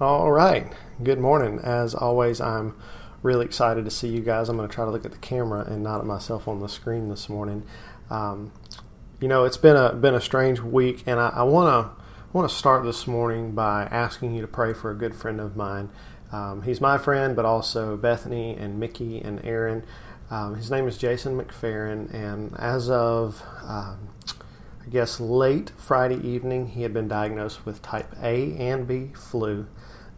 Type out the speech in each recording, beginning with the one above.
All right. Good morning. As always, I'm really excited to see you guys. I'm going to try to look at the camera and not at myself on the screen this morning. Um, you know, it's been a been a strange week, and I want to want to start this morning by asking you to pray for a good friend of mine. Um, he's my friend, but also Bethany and Mickey and Aaron. Um, his name is Jason McFerrin, and as of um, I guess late Friday evening, he had been diagnosed with type A and B flu,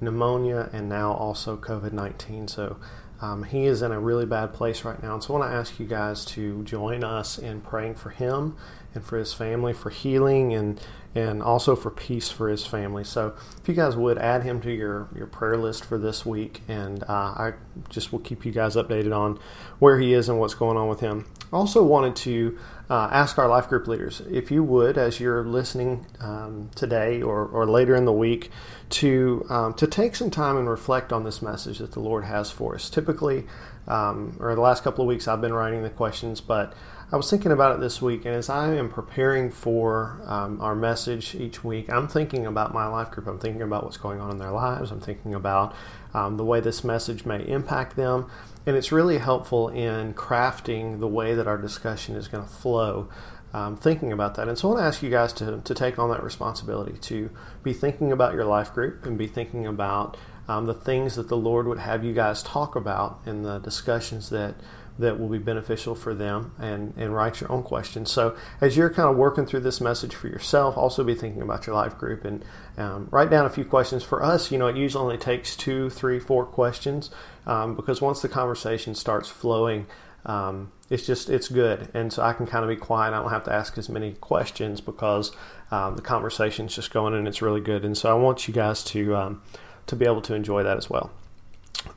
pneumonia, and now also COVID 19. So um, he is in a really bad place right now. And so I want to ask you guys to join us in praying for him and for his family, for healing and and also for peace for his family. So if you guys would add him to your, your prayer list for this week, and uh, I just will keep you guys updated on where he is and what's going on with him. Also wanted to uh, ask our life group leaders if you would, as you're listening um, today or, or later in the week, to um, to take some time and reflect on this message that the Lord has for us. Typically, um, or the last couple of weeks, I've been writing the questions, but I was thinking about it this week, and as I am preparing for um, our message each week, I'm thinking about my life group. I'm thinking about what's going on in their lives. I'm thinking about um, the way this message may impact them. And it's really helpful in crafting the way that our discussion is going to flow. Um, thinking about that. And so I want to ask you guys to, to take on that responsibility to be thinking about your life group and be thinking about um, the things that the Lord would have you guys talk about in the discussions that that will be beneficial for them and, and write your own questions. So, as you're kind of working through this message for yourself, also be thinking about your life group and um, write down a few questions. For us, you know, it usually only takes two, three, four questions um, because once the conversation starts flowing, um, it's just it's good, and so I can kind of be quiet. I don't have to ask as many questions because um, the conversation's just going and it's really good. And so I want you guys to um, to be able to enjoy that as well.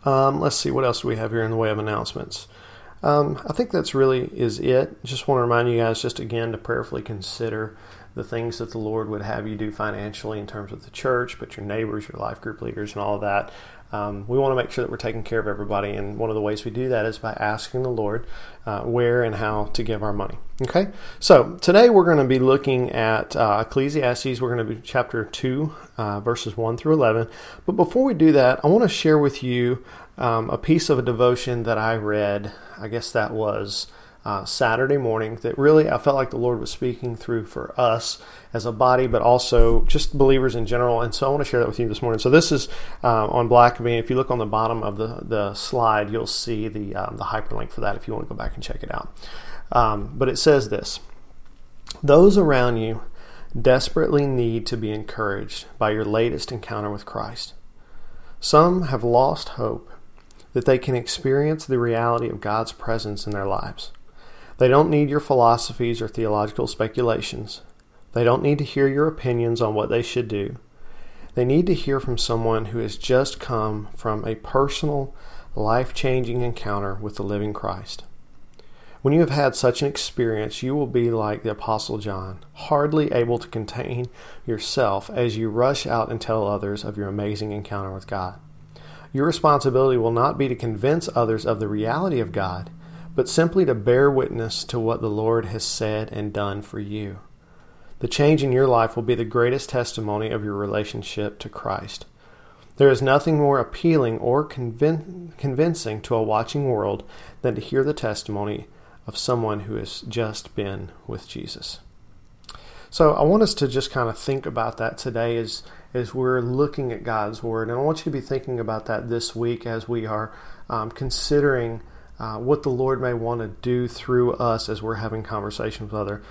Um, let's see what else do we have here in the way of announcements. Um, I think that's really is it. Just want to remind you guys just again to prayerfully consider the things that the Lord would have you do financially in terms of the church, but your neighbors, your life group leaders, and all of that. Um, we want to make sure that we're taking care of everybody, and one of the ways we do that is by asking the Lord uh, where and how to give our money. Okay, so today we're going to be looking at uh, Ecclesiastes. We're going to be chapter 2, uh, verses 1 through 11. But before we do that, I want to share with you um, a piece of a devotion that I read. I guess that was uh, Saturday morning that really I felt like the Lord was speaking through for us as a body, but also just believers in general. And so I want to share that with you this morning. So this is uh, on Blackaby. If you look on the bottom of the, the slide, you'll see the, um, the hyperlink for that if you want to go back and check it out. Um, but it says this Those around you desperately need to be encouraged by your latest encounter with Christ. Some have lost hope that they can experience the reality of God's presence in their lives. They don't need your philosophies or theological speculations. They don't need to hear your opinions on what they should do. They need to hear from someone who has just come from a personal, life changing encounter with the living Christ. When you have had such an experience, you will be like the Apostle John, hardly able to contain yourself as you rush out and tell others of your amazing encounter with God. Your responsibility will not be to convince others of the reality of God, but simply to bear witness to what the Lord has said and done for you. The change in your life will be the greatest testimony of your relationship to Christ. There is nothing more appealing or convin- convincing to a watching world than to hear the testimony of someone who has just been with Jesus. So I want us to just kind of think about that today as as we're looking at God's Word, and I want you to be thinking about that this week as we are um, considering uh, what the Lord may want to do through us as we're having conversations with other.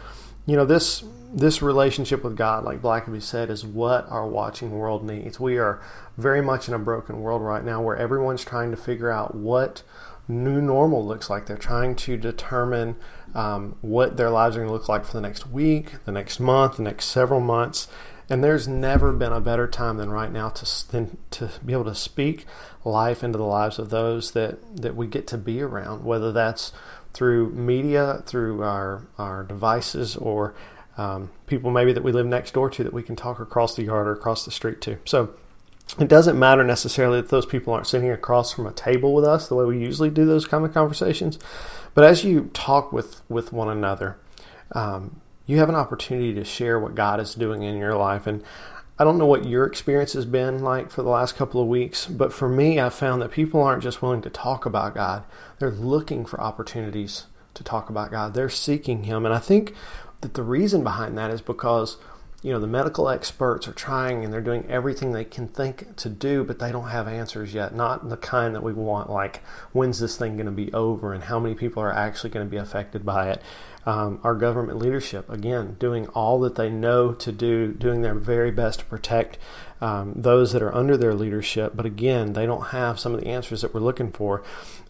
You know, this this relationship with God, like Blackaby said, is what our watching world needs. We are very much in a broken world right now where everyone's trying to figure out what new normal looks like. They're trying to determine um, what their lives are going to look like for the next week, the next month, the next several months. And there's never been a better time than right now to than to be able to speak life into the lives of those that, that we get to be around, whether that's through media, through our our devices, or um, people maybe that we live next door to that we can talk across the yard or across the street to. So it doesn't matter necessarily that those people aren't sitting across from a table with us the way we usually do those kind of conversations. But as you talk with, with one another, um, you have an opportunity to share what God is doing in your life. And I don't know what your experience has been like for the last couple of weeks, but for me, I've found that people aren't just willing to talk about God, they're looking for opportunities to talk about God. They're seeking Him. And I think that the reason behind that is because you know the medical experts are trying and they're doing everything they can think to do but they don't have answers yet. Not the kind that we want like when's this thing going to be over and how many people are actually going to be affected by it. Um, our government leadership again doing all that they know to do doing their very best to protect um, those that are under their leadership. But again they don't have some of the answers that we're looking for.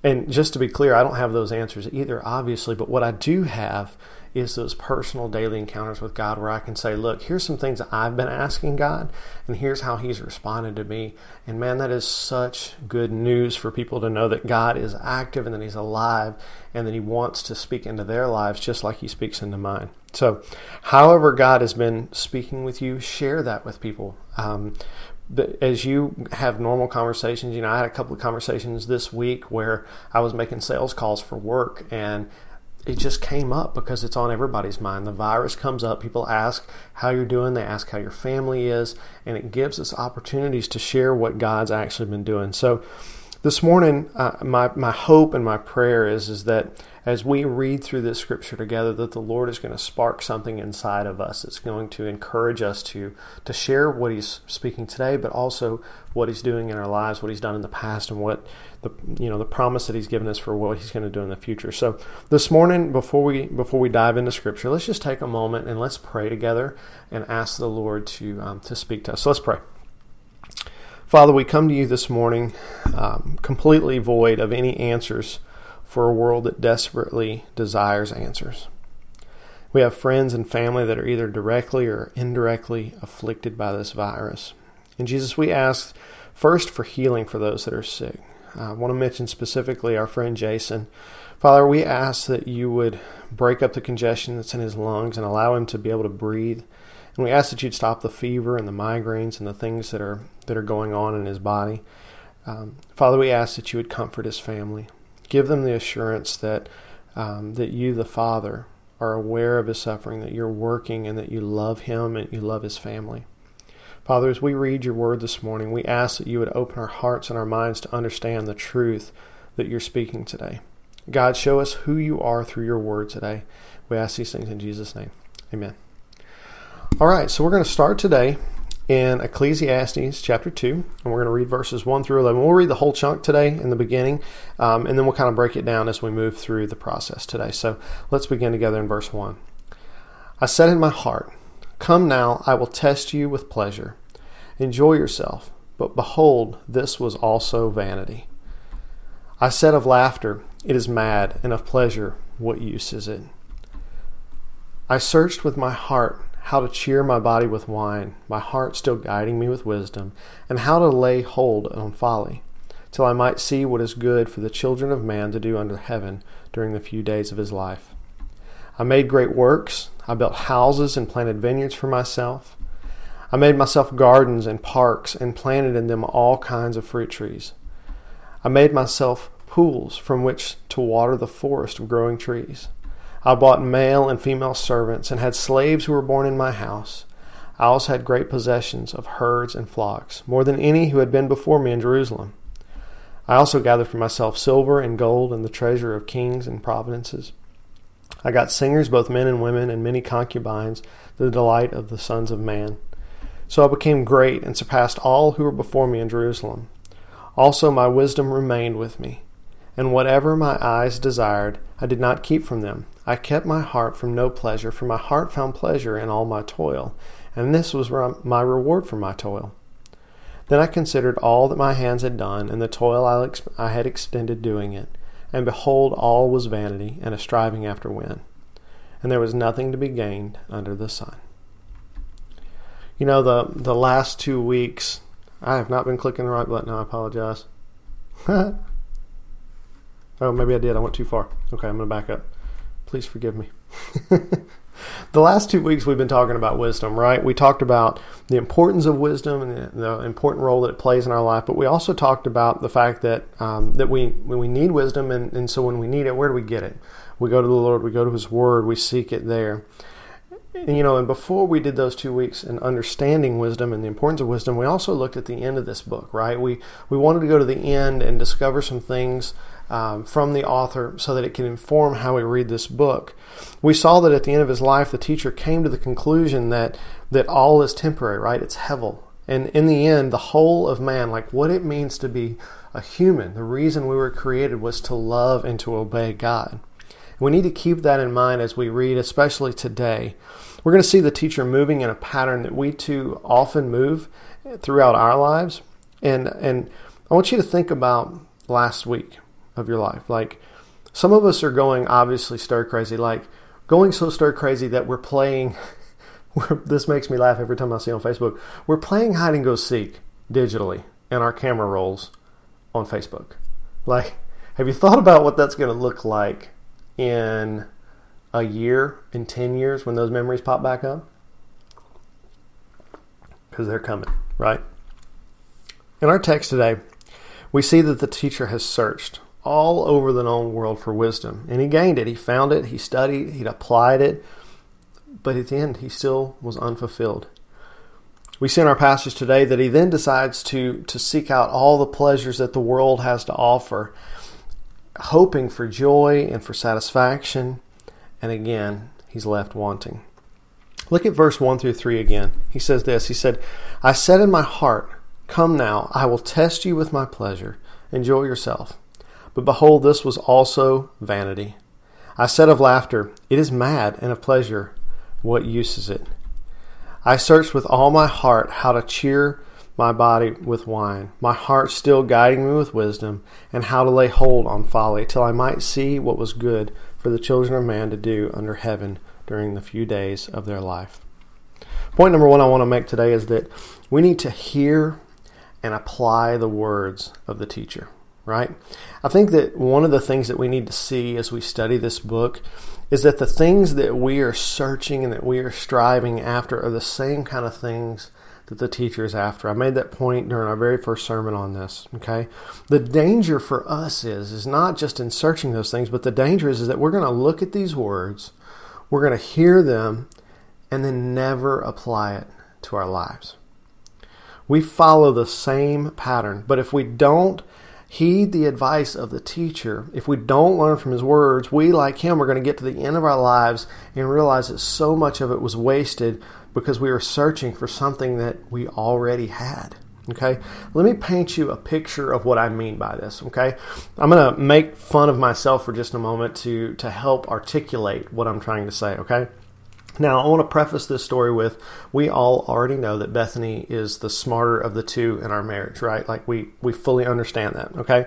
And just to be clear i don't have those answers either obviously but what i do have is those personal daily encounters with God where I can say, look, here's some things I've been asking God, and here's how He's responded to me. And man, that is such good news for people to know that God is active and that He's alive and that He wants to speak into their lives just like He speaks into mine. So, however, God has been speaking with you, share that with people. Um, but as you have normal conversations, you know, I had a couple of conversations this week where I was making sales calls for work and it just came up because it's on everybody's mind. The virus comes up, people ask how you're doing, they ask how your family is, and it gives us opportunities to share what God's actually been doing. So this morning, uh, my, my hope and my prayer is, is that as we read through this scripture together, that the Lord is going to spark something inside of us. It's going to encourage us to, to share what He's speaking today, but also what He's doing in our lives, what He's done in the past, and what the you know the promise that He's given us for what He's going to do in the future. So this morning, before we before we dive into Scripture, let's just take a moment and let's pray together and ask the Lord to um, to speak to us. So let's pray. Father, we come to you this morning um, completely void of any answers for a world that desperately desires answers. We have friends and family that are either directly or indirectly afflicted by this virus. And Jesus, we ask first for healing for those that are sick. I want to mention specifically our friend Jason. Father, we ask that you would break up the congestion that's in his lungs and allow him to be able to breathe. And we ask that you'd stop the fever and the migraines and the things that are that are going on in his body. Um, Father, we ask that you would comfort his family. Give them the assurance that um, that you, the Father, are aware of his suffering, that you're working, and that you love him and you love his family. Father, as we read your word this morning, we ask that you would open our hearts and our minds to understand the truth that you're speaking today. God, show us who you are through your word today. We ask these things in Jesus' name. Amen. All right, so we're going to start today in Ecclesiastes chapter 2, and we're going to read verses 1 through 11. We'll read the whole chunk today in the beginning, um, and then we'll kind of break it down as we move through the process today. So let's begin together in verse 1. I said in my heart, Come now, I will test you with pleasure. Enjoy yourself. But behold, this was also vanity. I said of laughter, It is mad, and of pleasure, what use is it? I searched with my heart how to cheer my body with wine, my heart still guiding me with wisdom, and how to lay hold on folly, till I might see what is good for the children of man to do under heaven during the few days of his life. I made great works. I built houses and planted vineyards for myself. I made myself gardens and parks and planted in them all kinds of fruit trees. I made myself pools from which to water the forest of growing trees. I bought male and female servants and had slaves who were born in my house. I also had great possessions of herds and flocks, more than any who had been before me in Jerusalem. I also gathered for myself silver and gold and the treasure of kings and provinces. I got singers, both men and women, and many concubines, the delight of the sons of man. So I became great and surpassed all who were before me in Jerusalem. Also my wisdom remained with me, and whatever my eyes desired, I did not keep from them. I kept my heart from no pleasure, for my heart found pleasure in all my toil, and this was my reward for my toil. Then I considered all that my hands had done, and the toil I had expended doing it, and behold, all was vanity and a striving after wind, and there was nothing to be gained under the sun. You know, the, the last two weeks, I have not been clicking the right button. I apologize. oh, maybe I did. I went too far. Okay, I'm going to back up. Please forgive me. the last two weeks we've been talking about wisdom, right? We talked about the importance of wisdom and the, important role that it plays in our life, but we also talked about the fact that um, that we we need wisdom, and, and so when we need it, where do we get it? We go to the Lord, we go to His Word, we seek it there. you know, and before we did those two weeks in understanding wisdom and the importance of wisdom, we also looked at the end of this book, right? We we wanted to go to the end and discover some things um, from the author so that it can inform how we read this book. We saw that at the end of his life, the teacher came to the conclusion that that all is temporary, right? It's hevel, and in the end, the whole of man, like what it means to be a human, the reason we were created was to love and to obey God. We need to keep that in mind as we read, especially today. We're going to see the teacher moving in a pattern that we too often move throughout our lives. And, and I want you to think about last week of your life. Like some of us are going obviously stir crazy, like going so stir crazy that we're playing. this makes me laugh every time I see on Facebook. We're playing hide and go seek digitally in our camera rolls on Facebook. Like, have you thought about what that's going to look like in a year, in 10 years, when those memories pop back up? Because they're coming, right? In our text today, we see that the teacher has searched all over the known world for wisdom, and he gained it. He found it, he studied, he applied it, but at the end, he still was unfulfilled. We see in our passage today that he then decides to, to seek out all the pleasures that the world has to offer hoping for joy and for satisfaction, and again, he's left wanting. Look at verse 1 through 3 again. He says this He said, I said in my heart, Come now, I will test you with my pleasure. Enjoy yourself. But behold, this was also vanity. I said of laughter, It is mad, and of pleasure, what use is it? I searched with all my heart how to cheer my body with wine, my heart still guiding me with wisdom, and how to lay hold on folly, till I might see what was good for the children of man to do under heaven during the few days of their life. Point number one I want to make today is that we need to hear and apply the words of the teacher, right? I think that one of the things that we need to see as we study this book is that the things that we are searching and that we are striving after are the same kind of things that the teacher is after. I made that point during our very first sermon on this. Okay, the danger for us is is not just in searching those things, but the danger is, is that we're going to look at these words, we're going to hear them, and then never apply it to our lives. We follow the same pattern, but if we don't heed the advice of the teacher, if we don't learn from his words, we, like him, are going to get to the end of our lives and realize that so much of it was wasted because we were searching for something that we already had. Okay, let me paint you a picture of what I mean by this. Okay, I'm going to make fun of myself for just a moment to to help articulate what I'm trying to say. Okay, now, I want to preface this story with we all already know that Bethany is the smarter of the two in our marriage, right? Like we we fully understand that, okay?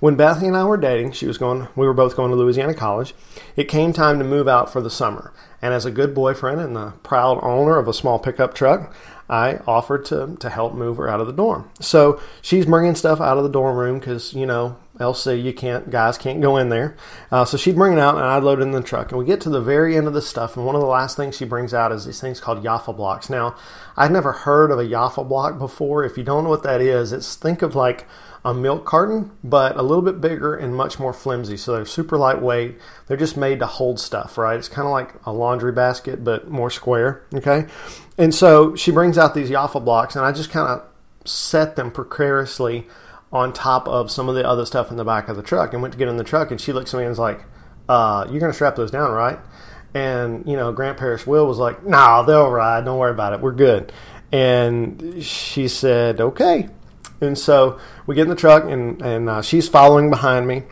When Bethany and I were dating, she was going we were both going to Louisiana College. It came time to move out for the summer. And as a good boyfriend and the proud owner of a small pickup truck, I offered to to help move her out of the dorm. So, she's bringing stuff out of the dorm room cuz, you know, LC, you can't, guys can't go in there. Uh, so she'd bring it out and I'd load it in the truck. And we get to the very end of the stuff, and one of the last things she brings out is these things called Jaffa blocks. Now, I'd never heard of a Jaffa block before. If you don't know what that is, it's think of like a milk carton, but a little bit bigger and much more flimsy. So they're super lightweight. They're just made to hold stuff, right? It's kind of like a laundry basket, but more square, okay? And so she brings out these Jaffa blocks, and I just kind of set them precariously on top of some of the other stuff in the back of the truck and went to get in the truck and she looks at me and was like, uh, you're going to strap those down, right? And, you know, Grant Parish Will was like, nah, they'll ride. Don't worry about it. We're good. And she said, okay. And so we get in the truck and, and uh, she's following behind me.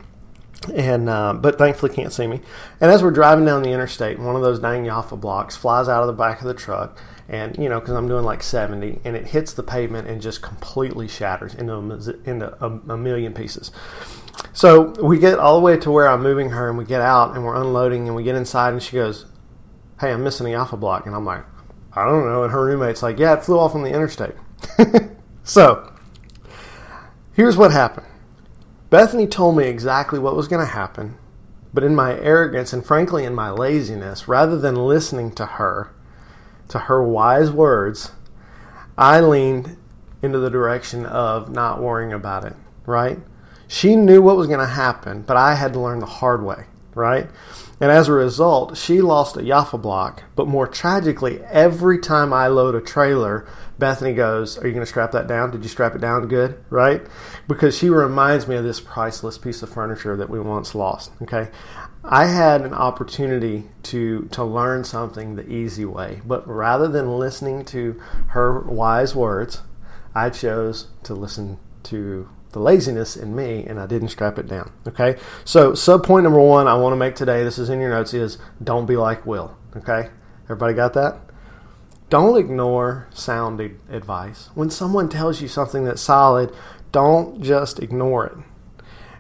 And uh, but thankfully can't see me. And as we're driving down the interstate, one of those dang Jaffa blocks flies out of the back of the truck and you know because I'm doing like 70 and it hits the pavement and just completely shatters into a, into a, a, million pieces. So we get all the way to where I'm moving her and we get out and we're unloading and we get inside and she goes, "Hey, I'm missing the Jaffa block," and I'm like, "I don't know." And her roommate's like, "Yeah, it flew off on the interstate." so here's what happened. Bethany told me exactly what was going to happen, but in my arrogance and frankly in my laziness, rather than listening to her, to her wise words, I leaned into the direction of not worrying about it, right? She knew what was going to happen, but I had to learn the hard way. right? And as a result, she lost a Jaffa block. But more tragically, every time I load a trailer, Bethany goes, Are you going to strap that down? Did you strap it down good? Right? Because she reminds me of this priceless piece of furniture that we once lost. Okay. I had an opportunity to, to learn something the easy way, but rather than listening to her wise words, I chose to listen to the laziness in me and I didn't strap it down. Okay? So, sub point number one I want to make today, this is in your notes, is don't be like Will. Okay? Everybody got that? Don't ignore sound advice. When someone tells you something that's solid, don't just ignore it.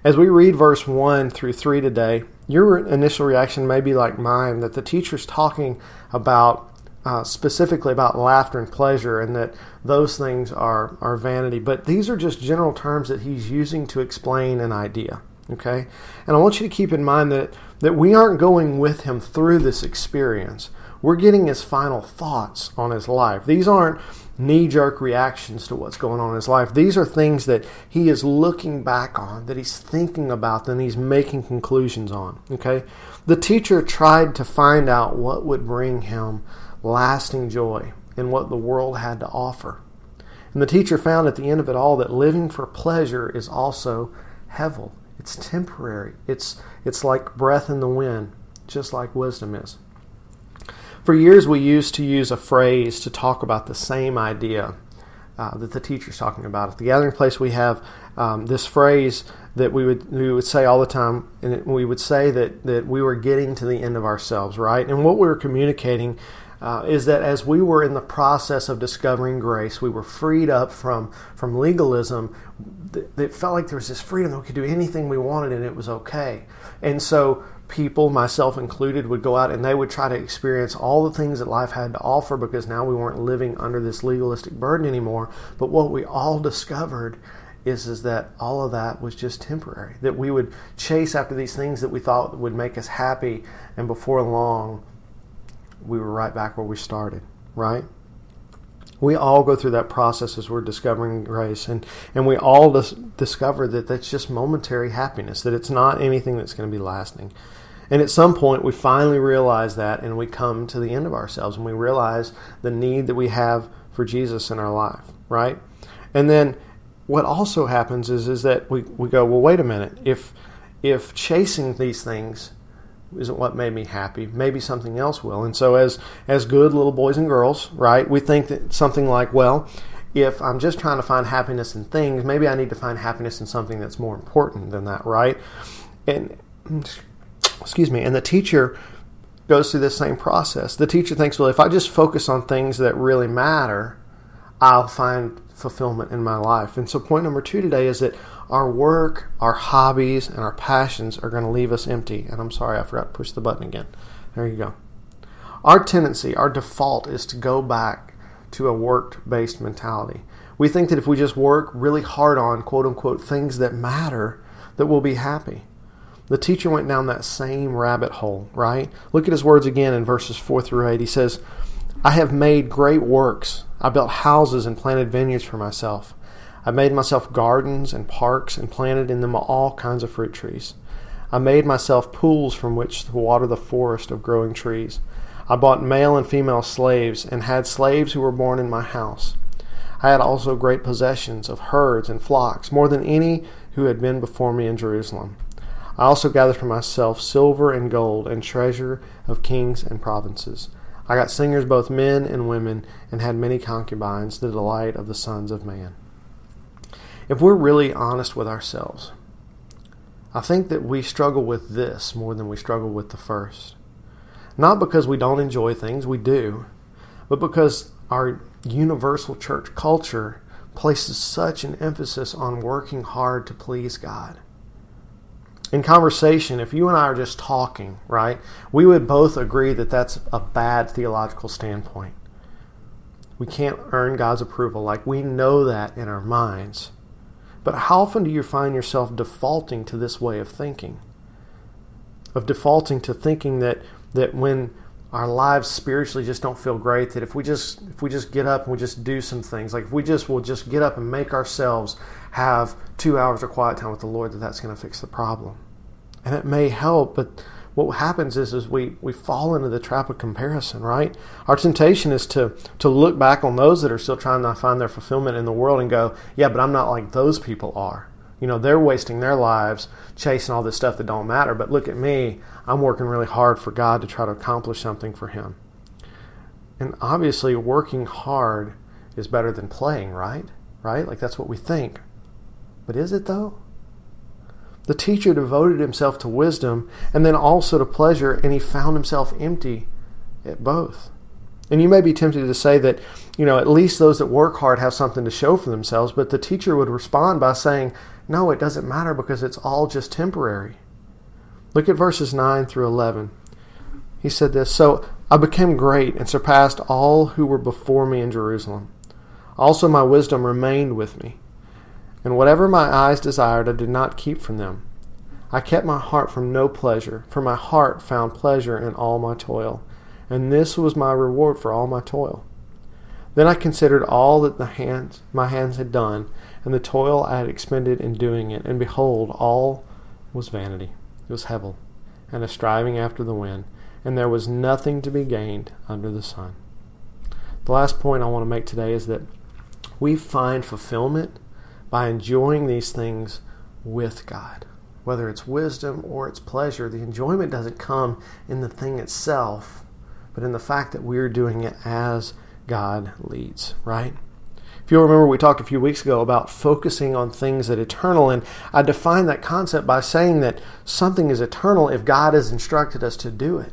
As we read verse 1 through 3 today, your initial reaction may be like mine that the teacher's talking about uh, specifically about laughter and pleasure, and that those things are, are vanity. But these are just general terms that he's using to explain an idea. Okay? And I want you to keep in mind that, that we aren't going with him through this experience. We're getting his final thoughts on his life. These aren't knee jerk reactions to what's going on in his life. These are things that he is looking back on, that he's thinking about, and he's making conclusions on. Okay? The teacher tried to find out what would bring him lasting joy in what the world had to offer. And the teacher found at the end of it all that living for pleasure is also hevel. It's temporary. It's it's like breath in the wind, just like wisdom is. For years, we used to use a phrase to talk about the same idea uh, that the teacher's talking about. At the gathering place, we have um, this phrase that we would we would say all the time, and it, we would say that that we were getting to the end of ourselves, right? And what we were communicating uh, is that as we were in the process of discovering grace, we were freed up from, from legalism. It felt like there was this freedom that we could do anything we wanted and it was okay. And so people, myself included, would go out and they would try to experience all the things that life had to offer because now we weren't living under this legalistic burden anymore. But what we all discovered is, is that all of that was just temporary. That we would chase after these things that we thought would make us happy, and before long, we were right back where we started, right? We all go through that process as we're discovering grace, and, and we all dis- discover that that's just momentary happiness, that it's not anything that's going to be lasting. And at some point, we finally realize that, and we come to the end of ourselves, and we realize the need that we have for Jesus in our life, right? And then what also happens is, is that we, we go, well, wait a minute. If, if chasing these things isn't what made me happy. Maybe something else will. And so, as as good little boys and girls, right, we think that something like, well, if I'm just trying to find happiness in things, maybe I need to find happiness in something that's more important than that, right? And excuse me. And the teacher goes through this same process. The teacher thinks, well, if I just focus on things that really matter, I'll find fulfillment in my life. And so, point number two today is that our work, our hobbies, and our passions are going to leave us empty. And I'm sorry, I forgot to push the button again. There you go. Our tendency, our default is to go back to a work based mentality. We think that if we just work really hard on quote unquote things that matter, that we'll be happy. The teacher went down that same rabbit hole, right? Look at his words again in verses 4 through 8. He says, I have made great works. I built houses and planted vineyards for myself. I made myself gardens and parks and planted in them all kinds of fruit trees. I made myself pools from which to water the forest of growing trees. I bought male and female slaves and had slaves who were born in my house. I had also great possessions of herds and flocks, more than any who had been before me in Jerusalem. I also gathered for myself silver and gold and treasure of kings and provinces. I got singers, both men and women, and had many concubines, the delight of the sons of man if we're really honest with ourselves, I think that we struggle with this more than we struggle with the first. Not because we don't enjoy things, we do, but because our universal church culture places such an emphasis on working hard to please God. In conversation, if you and I are just talking, right, we would both agree that that's a bad theological standpoint. We can't earn God's approval. Like we know that in our minds. But how often do you find yourself defaulting to this way of thinking? Of defaulting to thinking that, that when our lives spiritually just don't feel great, that if we just if we just get up and we just do some things, like if we just will just get up and make ourselves have two hours of quiet time with the Lord, that that's going to fix the problem. And it may help, but what happens is, is we, we fall into the trap of comparison, right? Our temptation is to, to look back on those that are still trying to find their fulfillment in the world and go, yeah, but I'm not like those people are. You know, they're wasting their lives chasing all this stuff that don't matter. But look at me. I'm working really hard for God to try to accomplish something for Him. And obviously, working hard is better than playing, right? Right? Like that's what we think. But is it though? The teacher devoted himself to wisdom and then also to pleasure, and he found himself empty at both. And you may be tempted to say that, you know, at least those that work hard have something to show for themselves, but the teacher would respond by saying, no, it doesn't matter because it's all just temporary. Look at verses 9 through 11. He said this So I became great and surpassed all who were before me in Jerusalem. Also, my wisdom remained with me. And whatever my eyes desired, I did not keep from them. I kept my heart from no pleasure, for my heart found pleasure in all my toil, and this was my reward for all my toil. Then I considered all that the hands, my hands had done, and the toil I had expended in doing it, and behold, all was vanity. It was hevel, and a striving after the wind, and there was nothing to be gained under the sun. The last point I want to make today is that we find fulfillment by enjoying these things with God. Whether it's wisdom or it's pleasure, the enjoyment doesn't come in the thing itself, but in the fact that we're doing it as God leads, right? If you'll remember, we talked a few weeks ago about focusing on things that eternal, and I defined that concept by saying that something is eternal if God has instructed us to do it.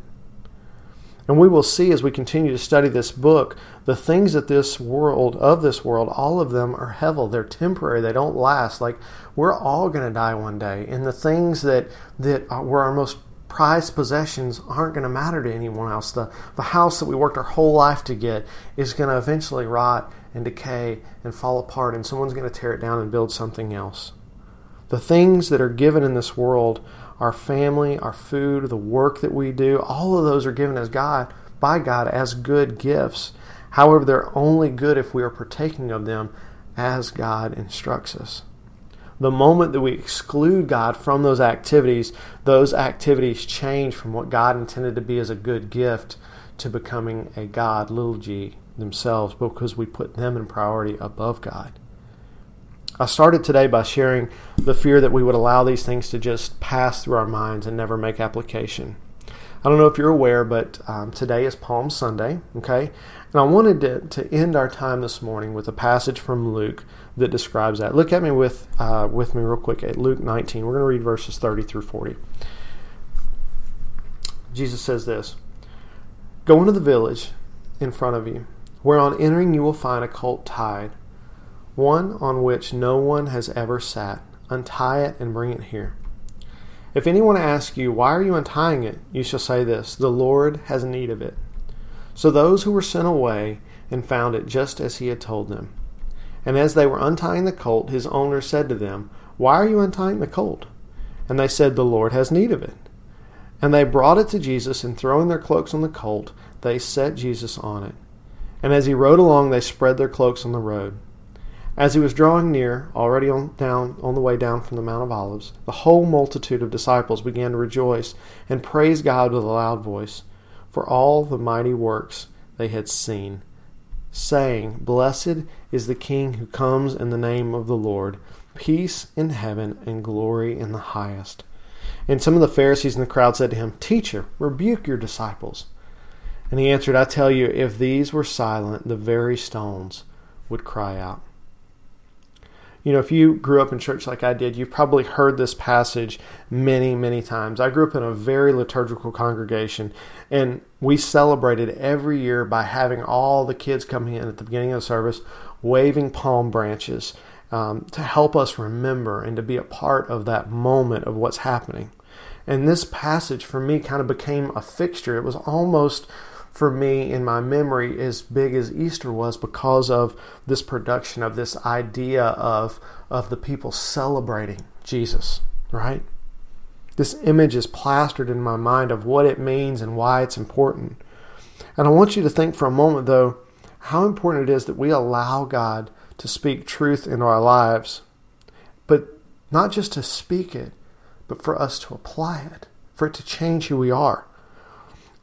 And we will see as we continue to study this book, the things that this world, of this world, all of them are hevel. They're temporary. They don't last. Like we're all going to die one day. And the things that, that were our most prized possessions aren't going to matter to anyone else. The, the house that we worked our whole life to get is going to eventually rot and decay and fall apart, and someone's going to tear it down and build something else. The things that are given in this world our family, our food, the work that we do, all of those are given as God by God as good gifts. However, they're only good if we are partaking of them as God instructs us. The moment that we exclude God from those activities, those activities change from what God intended to be as a good gift to becoming a God, little g, themselves, because we put them in priority above God. I started today by sharing the fear that we would allow these things to just pass through our minds and never make application. I don't know if you're aware, but um, today is Palm Sunday, okay? And I wanted to, to end our time this morning with a passage from Luke that describes that. Look at me with, uh, with me real quick at Luke 19. We're going to read verses 30 through 40. Jesus says this Go into the village in front of you, where on entering you will find a colt tied one on which no one has ever sat. Untie it and bring it here. If anyone asks you, Why are you untying it? you shall say this The Lord has need of it. So those who were sent away and found it just as he had told them. And as they were untying the colt, his owner said to them, Why are you untying the colt? And they said, The Lord has need of it. And they brought it to Jesus, and throwing their cloaks on the colt, they set Jesus on it. And as he rode along, they spread their cloaks on the road. As he was drawing near, already on, down, on the way down from the Mount of Olives, the whole multitude of disciples began to rejoice and praise God with a loud voice for all the mighty works they had seen, saying, Blessed is the King who comes in the name of the Lord, peace in heaven and glory in the highest. And some of the Pharisees in the crowd said to him, Teacher, rebuke your disciples. And he answered, I tell you, if these were silent, the very stones would cry out. You know, if you grew up in church like I did, you've probably heard this passage many, many times. I grew up in a very liturgical congregation, and we celebrated every year by having all the kids coming in at the beginning of the service waving palm branches um, to help us remember and to be a part of that moment of what's happening. And this passage for me kind of became a fixture. It was almost for me in my memory as big as Easter was because of this production of this idea of of the people celebrating Jesus, right? This image is plastered in my mind of what it means and why it's important. And I want you to think for a moment though how important it is that we allow God to speak truth into our lives, but not just to speak it, but for us to apply it. for it to change who we are.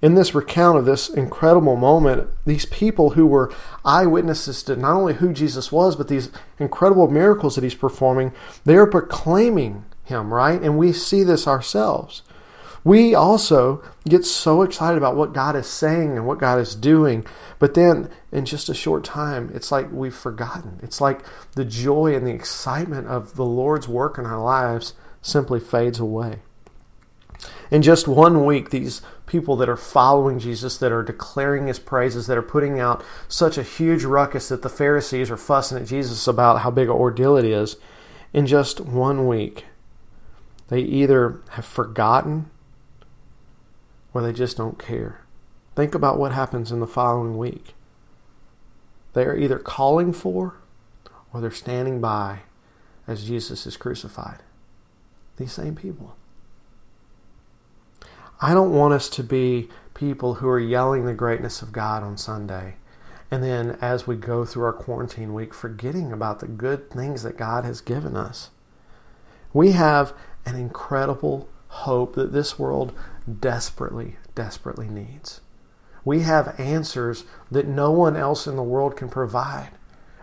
In this recount of this incredible moment, these people who were eyewitnesses to not only who Jesus was, but these incredible miracles that he's performing, they are proclaiming him, right? And we see this ourselves. We also get so excited about what God is saying and what God is doing, but then in just a short time, it's like we've forgotten. It's like the joy and the excitement of the Lord's work in our lives simply fades away. In just one week, these people that are following Jesus, that are declaring his praises, that are putting out such a huge ruckus that the Pharisees are fussing at Jesus about how big an ordeal it is, in just one week, they either have forgotten or they just don't care. Think about what happens in the following week. They are either calling for or they're standing by as Jesus is crucified. These same people. I don't want us to be people who are yelling the greatness of God on Sunday. And then as we go through our quarantine week, forgetting about the good things that God has given us. We have an incredible hope that this world desperately, desperately needs. We have answers that no one else in the world can provide.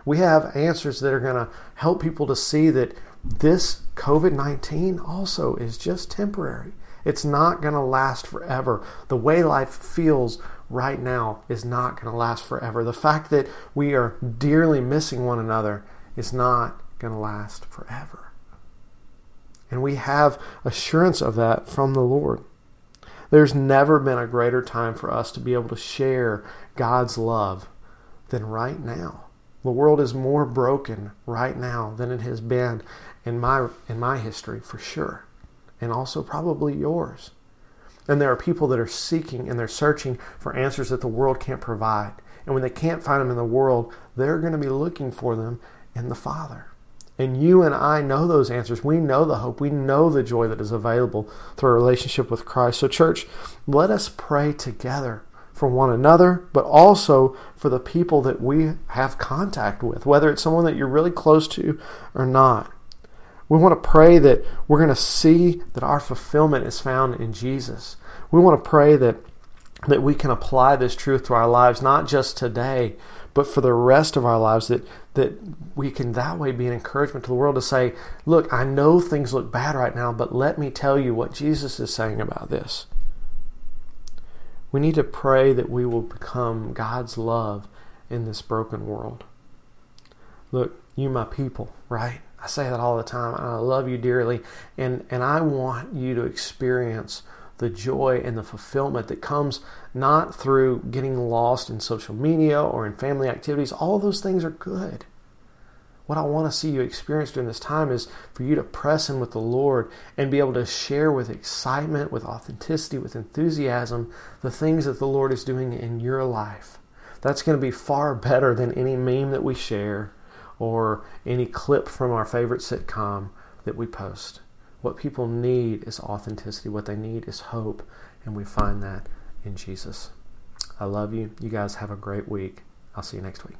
We have answers that are going to help people to see that this COVID 19 also is just temporary. It's not going to last forever. The way life feels right now is not going to last forever. The fact that we are dearly missing one another is not going to last forever. And we have assurance of that from the Lord. There's never been a greater time for us to be able to share God's love than right now. The world is more broken right now than it has been in my in my history for sure and also probably yours. And there are people that are seeking and they're searching for answers that the world can't provide. And when they can't find them in the world, they're going to be looking for them in the Father. And you and I know those answers. We know the hope. We know the joy that is available through a relationship with Christ. So, church, let us pray together for one another, but also for the people that we have contact with, whether it's someone that you're really close to or not. We want to pray that we're going to see that our fulfillment is found in Jesus. We want to pray that that we can apply this truth to our lives not just today, but for the rest of our lives that that we can that way be an encouragement to the world to say, look, I know things look bad right now, but let me tell you what Jesus is saying about this. We need to pray that we will become God's love in this broken world. Look, you my people, right? I say that all the time. I love you dearly, and and I want you to experience the joy and the fulfillment that comes not through getting lost in social media or in family activities. All those things are good. What I want to see you experience during this time is for you to press in with the Lord and be able to share with excitement, with authenticity, with enthusiasm the things that the Lord is doing in your life. That's going to be far better than any meme that we share or any clip from our favorite sitcom that we post. What people need is authenticity. What they need is hope. And we find that in Jesus. I love you. You guys have a great week. I'll see you next week.